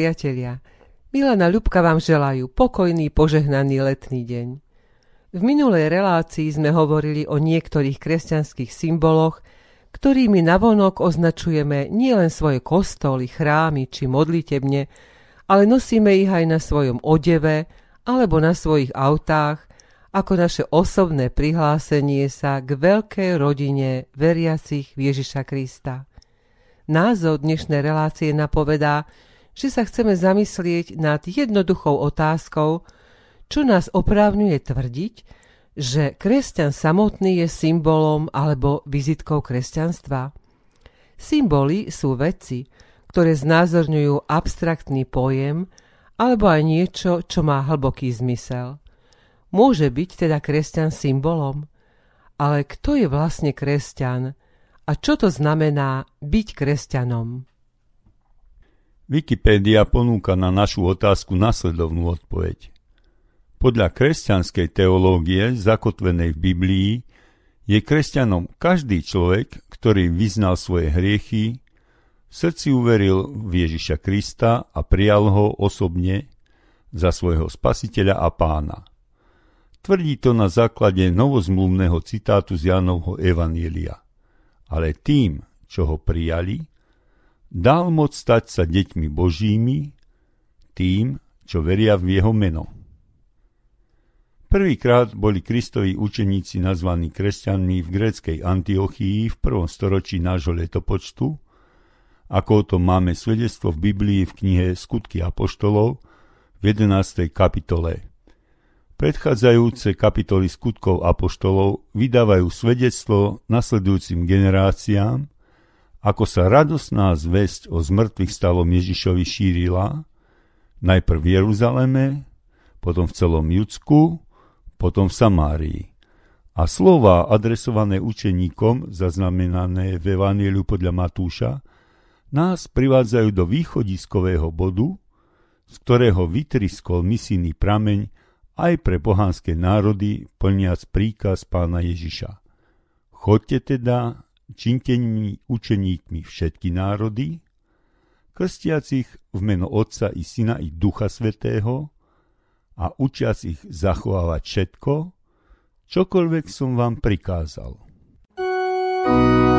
priatelia, Milana Ľubka vám želajú pokojný, požehnaný letný deň. V minulej relácii sme hovorili o niektorých kresťanských symboloch, ktorými navonok označujeme nielen svoje kostoly, chrámy či modlitebne, ale nosíme ich aj na svojom odeve alebo na svojich autách, ako naše osobné prihlásenie sa k veľkej rodine veriacich Ježiša Krista. Názov dnešnej relácie napovedá, že sa chceme zamyslieť nad jednoduchou otázkou, čo nás oprávňuje tvrdiť, že kresťan samotný je symbolom alebo vizitkou kresťanstva. Symboly sú veci, ktoré znázorňujú abstraktný pojem alebo aj niečo, čo má hlboký zmysel. Môže byť teda kresťan symbolom, ale kto je vlastne kresťan a čo to znamená byť kresťanom? Wikipédia ponúka na našu otázku nasledovnú odpoveď. Podľa kresťanskej teológie zakotvenej v Biblii je kresťanom každý človek, ktorý vyznal svoje hriechy, v srdci uveril v Ježiša Krista a prijal ho osobne za svojho spasiteľa a pána. Tvrdí to na základe novozmluvného citátu z Jánovho Evanielia. Ale tým, čo ho prijali, dal moc stať sa deťmi božími, tým, čo veria v jeho meno. Prvýkrát boli Kristovi učeníci nazvaní kresťanmi v gréckej Antiochii v prvom storočí nášho letopočtu, ako o tom máme svedectvo v Biblii v knihe Skutky apoštolov v 11. kapitole. Predchádzajúce kapitoly skutkov apoštolov vydávajú svedectvo nasledujúcim generáciám, ako sa radosná zväzť o zmrtvých stalom Ježišovi šírila, najprv v Jeruzaleme, potom v celom Judsku, potom v Samárii. A slova adresované učeníkom, zaznamenané v Evangeliu podľa Matúša, nás privádzajú do východiskového bodu, z ktorého vytriskol misijný prameň aj pre pohanské národy, plniac príkaz pána Ježiša. Chodte teda činteňmi učeníkmi všetky národy, krstiacich v meno Otca i Syna i Ducha Svetého a učiac ich zachovávať všetko, čokoľvek som vám prikázal. thank you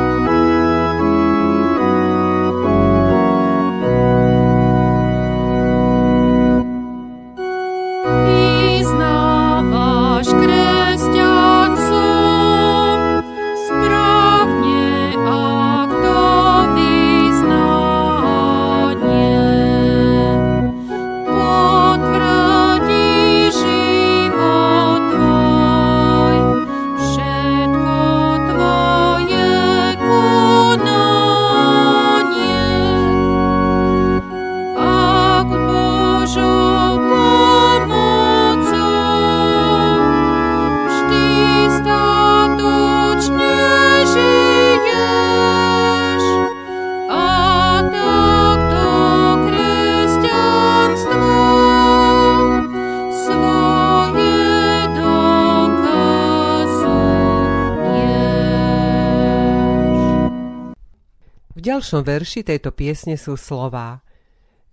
ďalšom verši tejto piesne sú slová.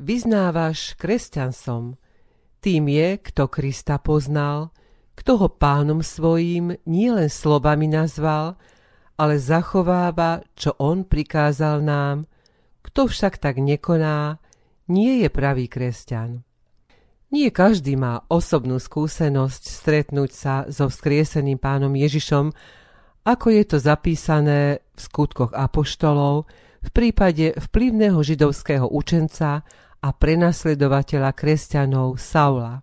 Vyznávaš kresťan som, tým je, kto Krista poznal, kto ho pánom svojím nielen slovami nazval, ale zachováva, čo on prikázal nám, kto však tak nekoná, nie je pravý kresťan. Nie každý má osobnú skúsenosť stretnúť sa so vzkrieseným pánom Ježišom, ako je to zapísané v skutkoch apoštolov, v prípade vplyvného židovského učenca a prenasledovateľa kresťanov Saula.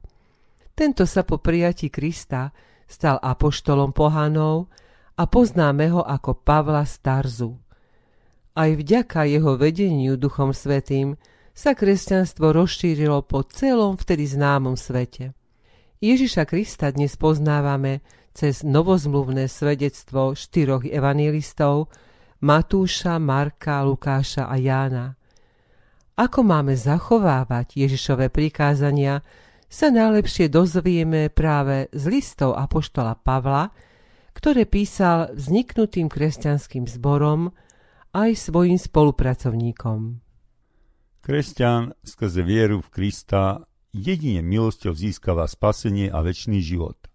Tento sa po prijatí Krista stal apoštolom pohanov a poznáme ho ako Pavla Starzu. Aj vďaka jeho vedeniu Duchom Svetým sa kresťanstvo rozšírilo po celom vtedy známom svete. Ježiša Krista dnes poznávame cez novozmluvné svedectvo štyroch evangelistov, Matúša, Marka, Lukáša a Jána. Ako máme zachovávať Ježišové prikázania, sa najlepšie dozvieme práve z listov Apoštola Pavla, ktoré písal vzniknutým kresťanským zborom aj svojim spolupracovníkom. Kresťan skrze vieru v Krista jedine milosťou získava spasenie a väčší život.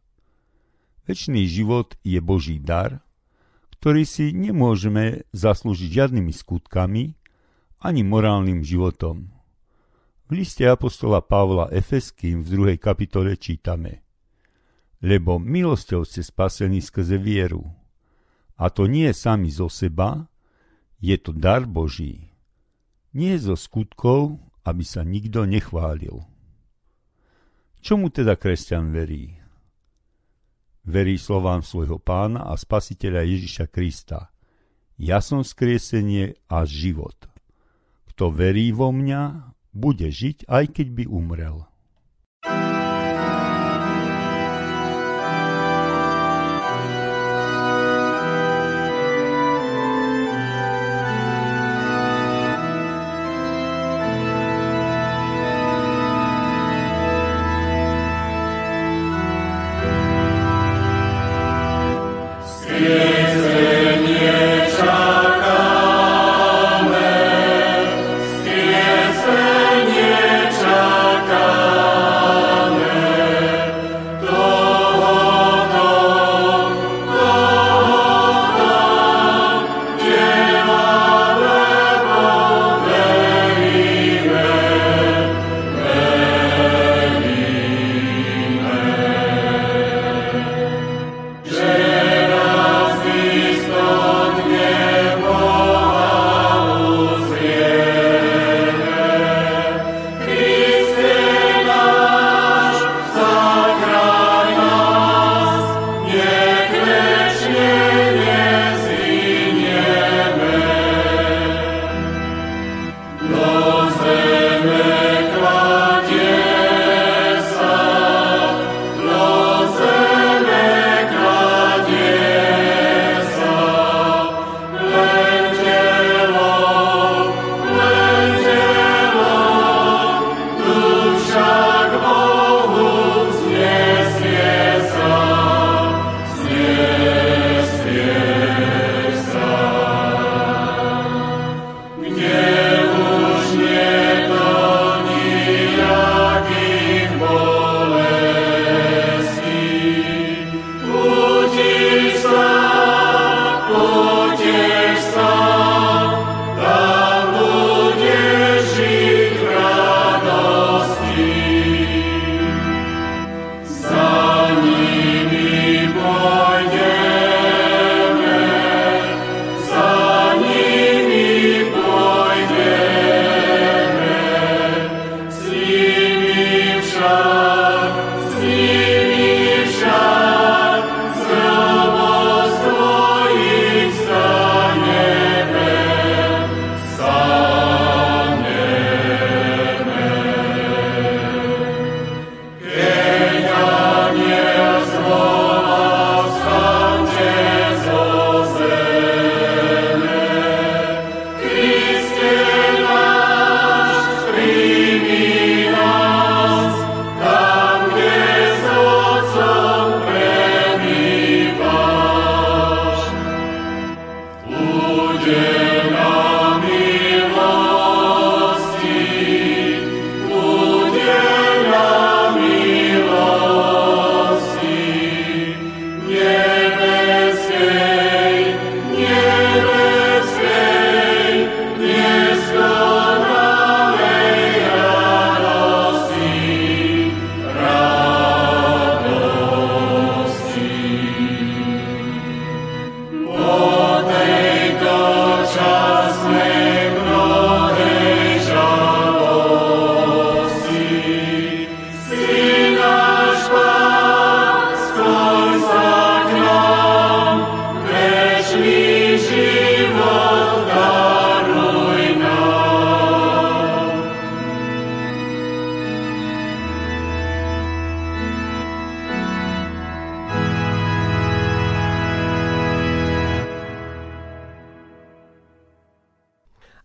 Väčší život je Boží dar, ktorý si nemôžeme zaslúžiť žiadnymi skutkami ani morálnym životom. V liste apostola Pavla Efeským v 2. kapitole čítame Lebo milosťou ste spasení skrze vieru. A to nie sami zo seba, je to dar Boží. Nie zo skutkov, aby sa nikto nechválil. Čomu teda kresťan verí? Verí slovám svojho pána a spasiteľa Ježiša Krista. Ja som skriesenie a život. Kto verí vo mňa, bude žiť, aj keď by umrel.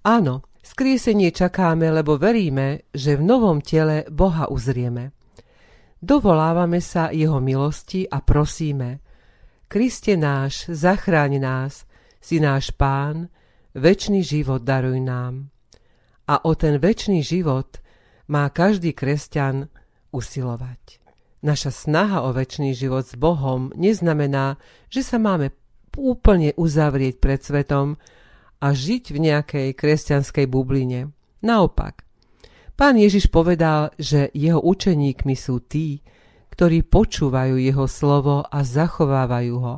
Áno, skriesenie čakáme, lebo veríme, že v novom tele Boha uzrieme. Dovolávame sa Jeho milosti a prosíme, Kriste náš, zachráň nás, si náš Pán, väčší život daruj nám. A o ten väčší život má každý kresťan usilovať. Naša snaha o väčší život s Bohom neznamená, že sa máme úplne uzavrieť pred svetom a žiť v nejakej kresťanskej bubline. Naopak, pán Ježiš povedal, že jeho učeníkmi sú tí, ktorí počúvajú jeho slovo a zachovávajú ho.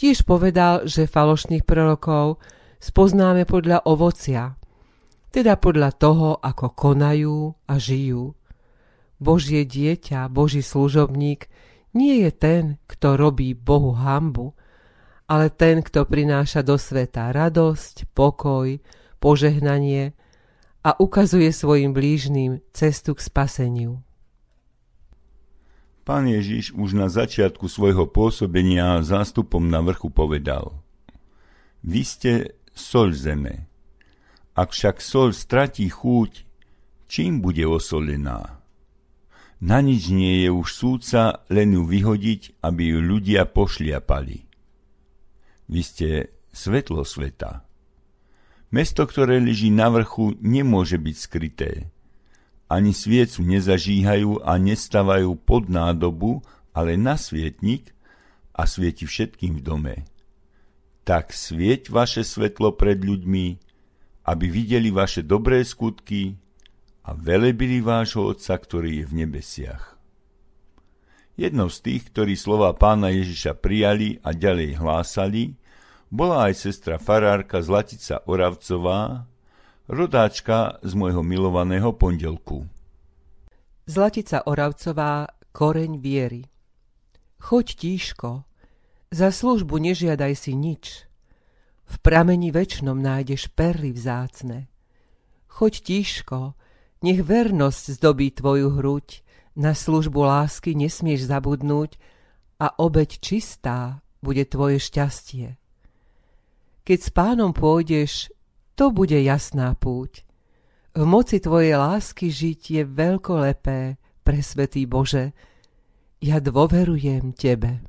Tiež povedal, že falošných prorokov spoznáme podľa ovocia, teda podľa toho, ako konajú a žijú. Božie dieťa, Boží služobník nie je ten, kto robí Bohu hambu, ale ten, kto prináša do sveta radosť, pokoj, požehnanie a ukazuje svojim blížným cestu k spaseniu. Pán Ježiš už na začiatku svojho pôsobenia zástupom na vrchu povedal Vy ste sol zeme. Ak však sol stratí chuť, čím bude osolená? Na nič nie je už súca, len ju vyhodiť, aby ju ľudia pošliapali. Vy ste svetlo sveta. Mesto, ktoré leží na vrchu, nemôže byť skryté. Ani sviecu nezažíhajú a nestavajú pod nádobu, ale na svietnik a svieti všetkým v dome. Tak svieť vaše svetlo pred ľuďmi, aby videli vaše dobré skutky a velebili vášho Otca, ktorý je v nebesiach. Jednou z tých, ktorí slova pána Ježiša prijali a ďalej hlásali, bola aj sestra farárka Zlatica Oravcová, rodáčka z môjho milovaného pondelku. Zlatica Oravcová, koreň viery. Choď tíško, za službu nežiadaj si nič. V pramení väčšnom nájdeš perly vzácne. Choď tíško, nech vernosť zdobí tvoju hruď, na službu lásky nesmieš zabudnúť a obeď čistá bude tvoje šťastie. Keď s pánom pôjdeš, to bude jasná púť. V moci tvojej lásky žiť je veľkolepé, pre svetý Bože. Ja dôverujem Tebe.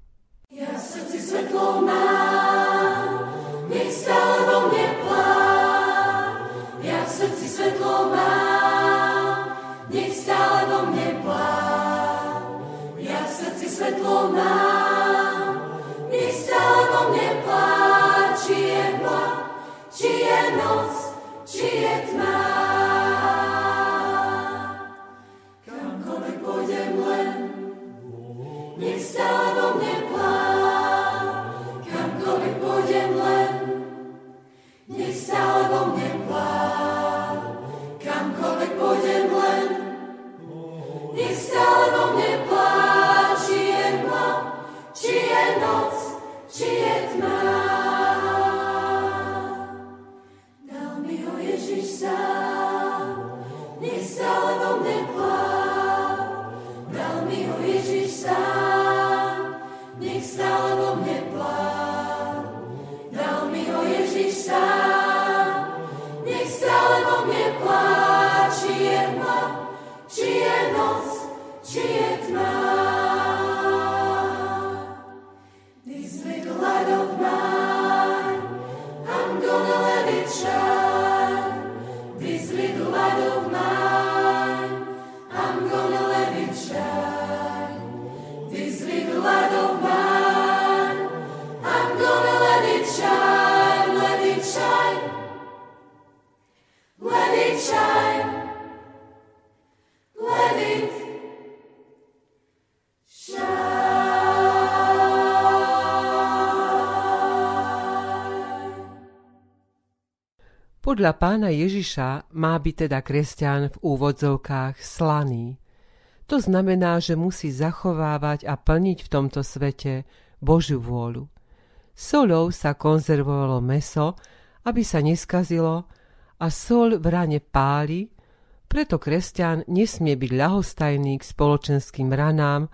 Podľa pána Ježiša má byť teda kresťan v úvodzovkách slaný. To znamená, že musí zachovávať a plniť v tomto svete Božiu vôľu. Solou sa konzervovalo meso, aby sa neskazilo a sol v rane páli, preto kresťan nesmie byť ľahostajný k spoločenským ranám,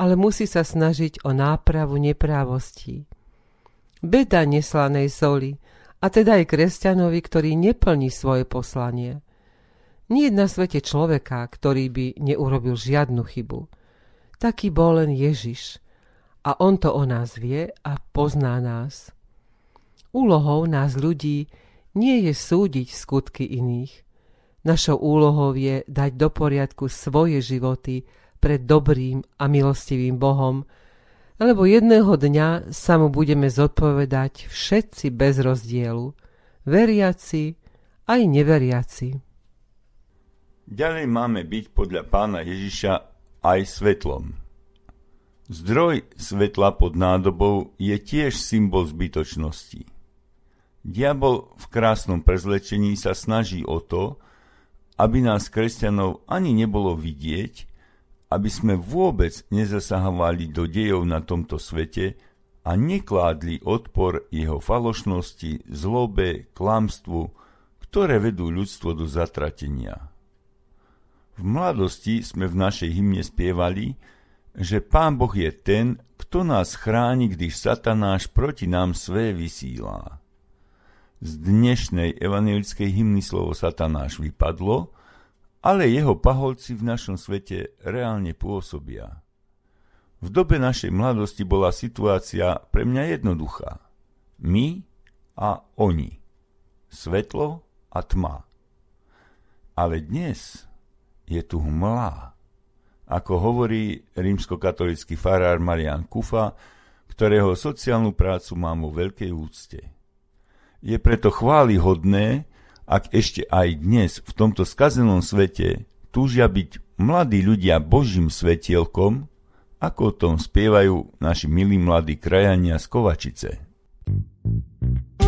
ale musí sa snažiť o nápravu neprávostí. Beda neslanej soli – a teda aj kresťanovi, ktorý neplní svoje poslanie. Nie je na svete človeka, ktorý by neurobil žiadnu chybu. Taký bol len Ježiš a on to o nás vie a pozná nás. Úlohou nás ľudí nie je súdiť skutky iných. Našou úlohou je dať do poriadku svoje životy pred dobrým a milostivým Bohom, lebo jedného dňa sa mu budeme zodpovedať všetci bez rozdielu, veriaci aj neveriaci. Ďalej máme byť podľa pána Ježiša aj svetlom. Zdroj svetla pod nádobou je tiež symbol zbytočnosti. Diabol v krásnom prezlečení sa snaží o to, aby nás kresťanov ani nebolo vidieť, aby sme vôbec nezasahovali do dejov na tomto svete a nekládli odpor jeho falošnosti, zlobe, klamstvu, ktoré vedú ľudstvo do zatratenia. V mladosti sme v našej hymne spievali, že Pán Boh je ten, kto nás chráni, když satanáš proti nám své vysílá z dnešnej evangelickej hymny slovo satanáš vypadlo, ale jeho paholci v našom svete reálne pôsobia. V dobe našej mladosti bola situácia pre mňa jednoduchá. My a oni. Svetlo a tma. Ale dnes je tu hmla. Ako hovorí rímskokatolický farár Marian Kufa, ktorého sociálnu prácu mám vo veľkej úcte. Je preto chválihodné, ak ešte aj dnes v tomto skazenom svete túžia byť mladí ľudia Božím svetielkom, ako o tom spievajú naši milí mladí krajania z Kovačice. Brat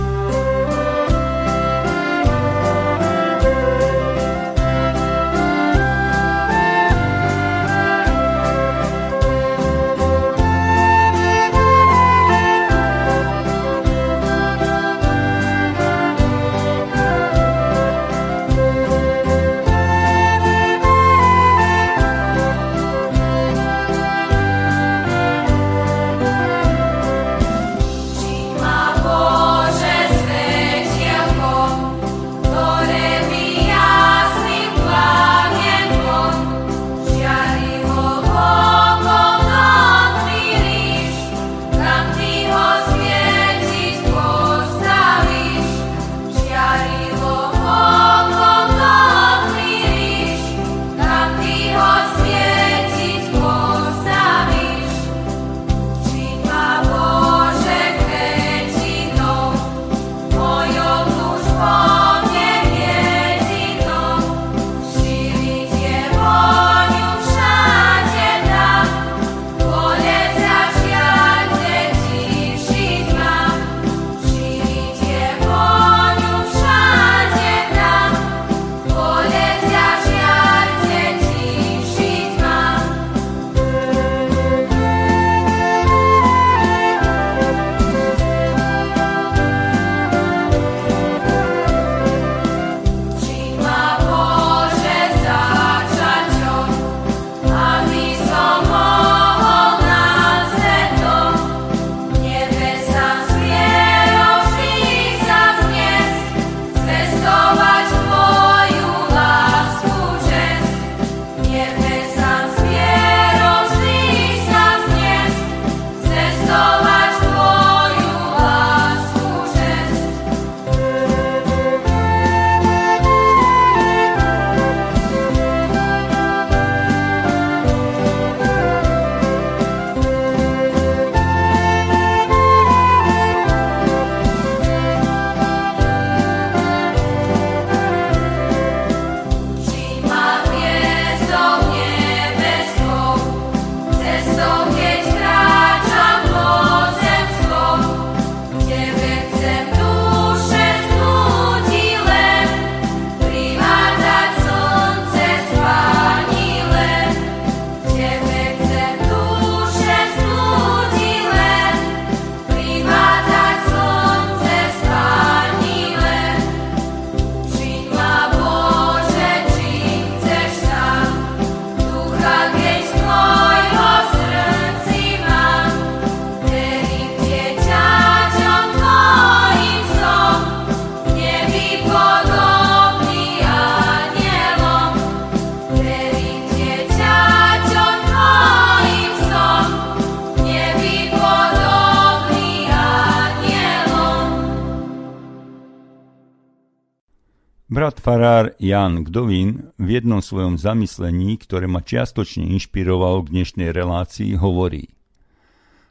Jan Gdovin v jednom svojom zamyslení, ktoré ma čiastočne inšpirovalo k dnešnej relácii, hovorí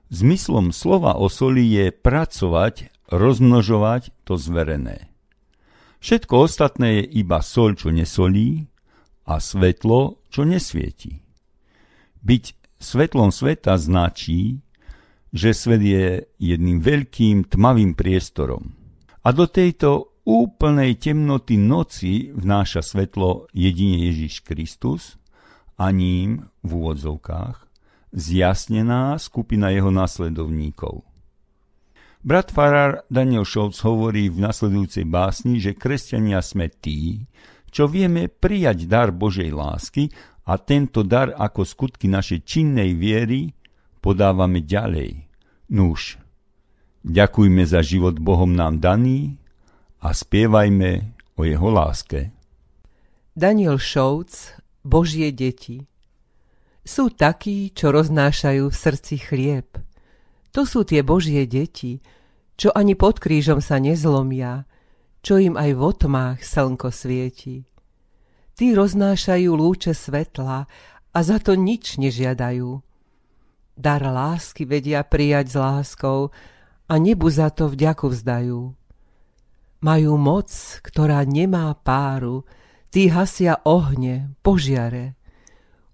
Zmyslom slova o soli je pracovať, rozmnožovať to zverené. Všetko ostatné je iba sol, čo nesolí a svetlo, čo nesvieti. Byť svetlom sveta značí, že svet je jedným veľkým tmavým priestorom. A do tejto úplnej temnoty noci vnáša svetlo jedine Ježiš Kristus a ním, v úvodzovkách, zjasnená skupina jeho nasledovníkov. Brat Farar Daniel Scholz hovorí v nasledujúcej básni, že kresťania sme tí, čo vieme prijať dar Božej lásky a tento dar ako skutky našej činnej viery podávame ďalej. Nuž, ďakujme za život Bohom nám daný, a spievajme o jeho láske. Daniel Šouc, Božie deti Sú takí, čo roznášajú v srdci chlieb. To sú tie Božie deti, čo ani pod krížom sa nezlomia, čo im aj v otmách slnko svieti. Tí roznášajú lúče svetla a za to nič nežiadajú. Dar lásky vedia prijať s láskou a nebu za to vďaku vzdajú. Majú moc, ktorá nemá páru, tí hasia ohne, požiare.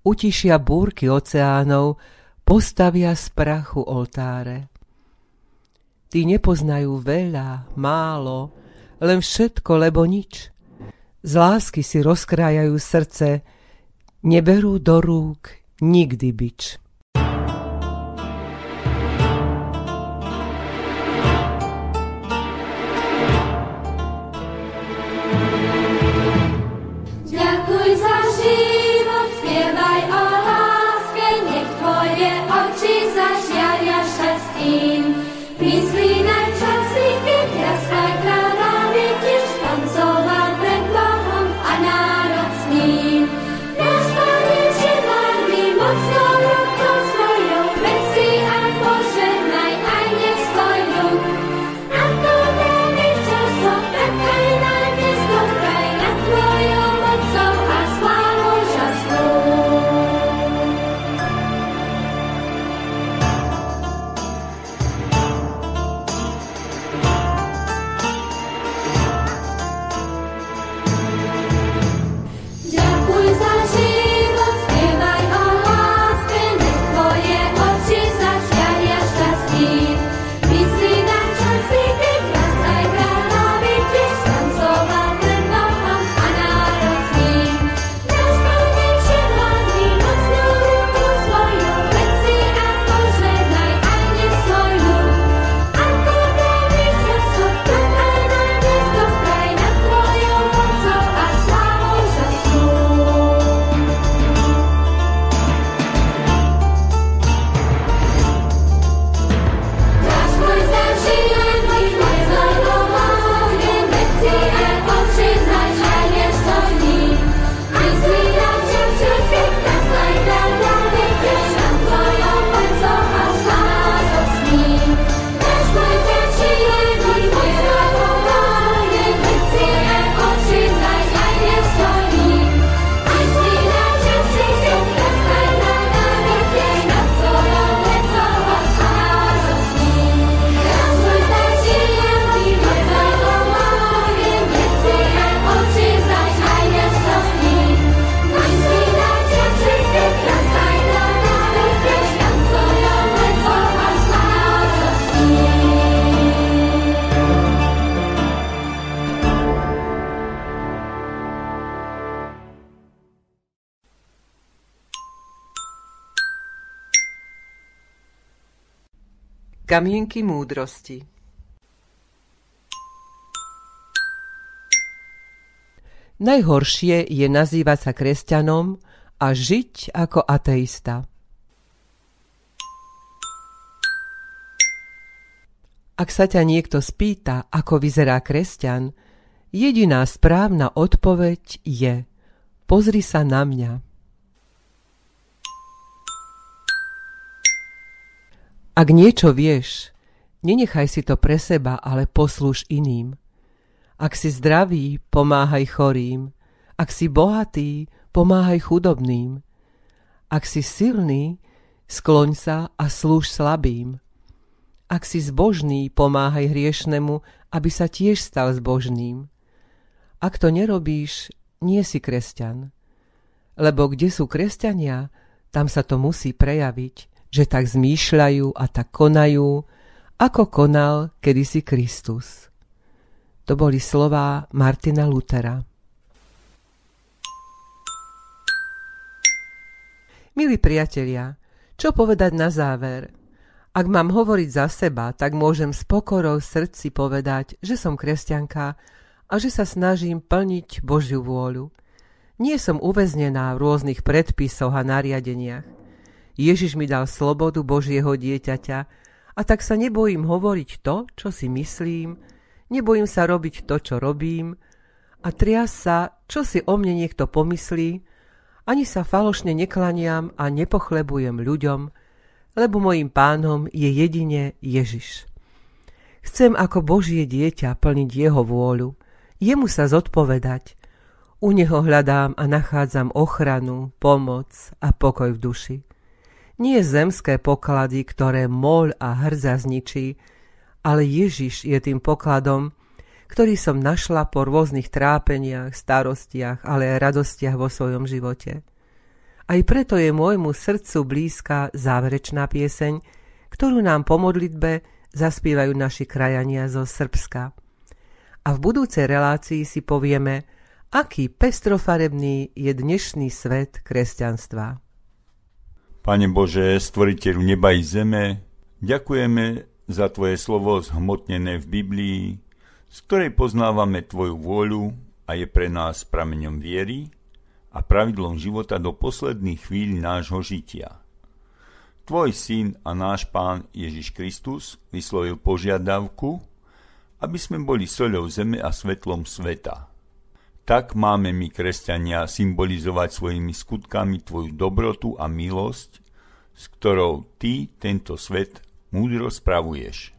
Utišia búrky oceánov, postavia z prachu oltáre. Tí nepoznajú veľa, málo, len všetko, lebo nič. Z lásky si rozkrájajú srdce, neberú do rúk nikdy bič. Kamienky múdrosti Najhoršie je nazývať sa kresťanom a žiť ako ateista. Ak sa ťa niekto spýta, ako vyzerá kresťan, jediná správna odpoveď je pozri sa na mňa. Ak niečo vieš, nenechaj si to pre seba, ale poslúž iným. Ak si zdravý, pomáhaj chorým. Ak si bohatý, pomáhaj chudobným. Ak si silný, skloň sa a slúž slabým. Ak si zbožný, pomáhaj hriešnemu, aby sa tiež stal zbožným. Ak to nerobíš, nie si kresťan. Lebo kde sú kresťania, tam sa to musí prejaviť, že tak zmýšľajú a tak konajú, ako konal kedysi Kristus. To boli slová Martina Lutera. Milí priatelia, čo povedať na záver? Ak mám hovoriť za seba, tak môžem s pokorou srdci povedať, že som kresťanka a že sa snažím plniť Božiu vôľu. Nie som uväznená v rôznych predpisoch a nariadeniach. Ježiš mi dal slobodu Božieho dieťaťa a tak sa nebojím hovoriť to, čo si myslím, nebojím sa robiť to, čo robím a trias sa, čo si o mne niekto pomyslí, ani sa falošne neklaniam a nepochlebujem ľuďom, lebo mojim pánom je jedine Ježiš. Chcem ako Božie dieťa plniť jeho vôľu, jemu sa zodpovedať. U neho hľadám a nachádzam ochranu, pomoc a pokoj v duši. Nie zemské poklady, ktoré moľ a hrza zničí, ale Ježiš je tým pokladom, ktorý som našla po rôznych trápeniach, starostiach, ale aj radostiach vo svojom živote. Aj preto je môjmu srdcu blízka záverečná pieseň, ktorú nám po modlitbe zaspievajú naši krajania zo Srbska. A v budúcej relácii si povieme, aký pestrofarebný je dnešný svet kresťanstva. Pane Bože, stvoriteľu neba i zeme, ďakujeme za Tvoje slovo zhmotnené v Biblii, z ktorej poznávame Tvoju vôľu a je pre nás prameňom viery a pravidlom života do posledných chvíľ nášho žitia. Tvoj syn a náš pán Ježiš Kristus vyslovil požiadavku, aby sme boli soľou zeme a svetlom sveta. Tak máme my, kresťania, symbolizovať svojimi skutkami Tvoju dobrotu a milosť, s ktorou Ty tento svet múdro spravuješ.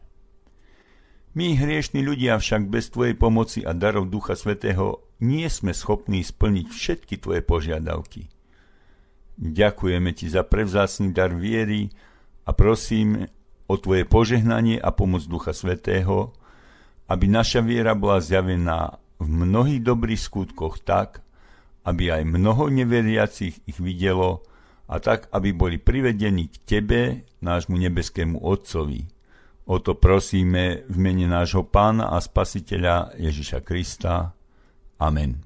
My, hriešni ľudia, však bez Tvojej pomoci a darov Ducha Svetého nie sme schopní splniť všetky Tvoje požiadavky. Ďakujeme Ti za prevzácný dar viery a prosím o Tvoje požehnanie a pomoc Ducha Svetého, aby naša viera bola zjavená v mnohých dobrých skutkoch tak, aby aj mnoho neveriacich ich videlo a tak, aby boli privedení k Tebe, nášmu nebeskému Otcovi. O to prosíme v mene nášho Pána a Spasiteľa Ježiša Krista. Amen.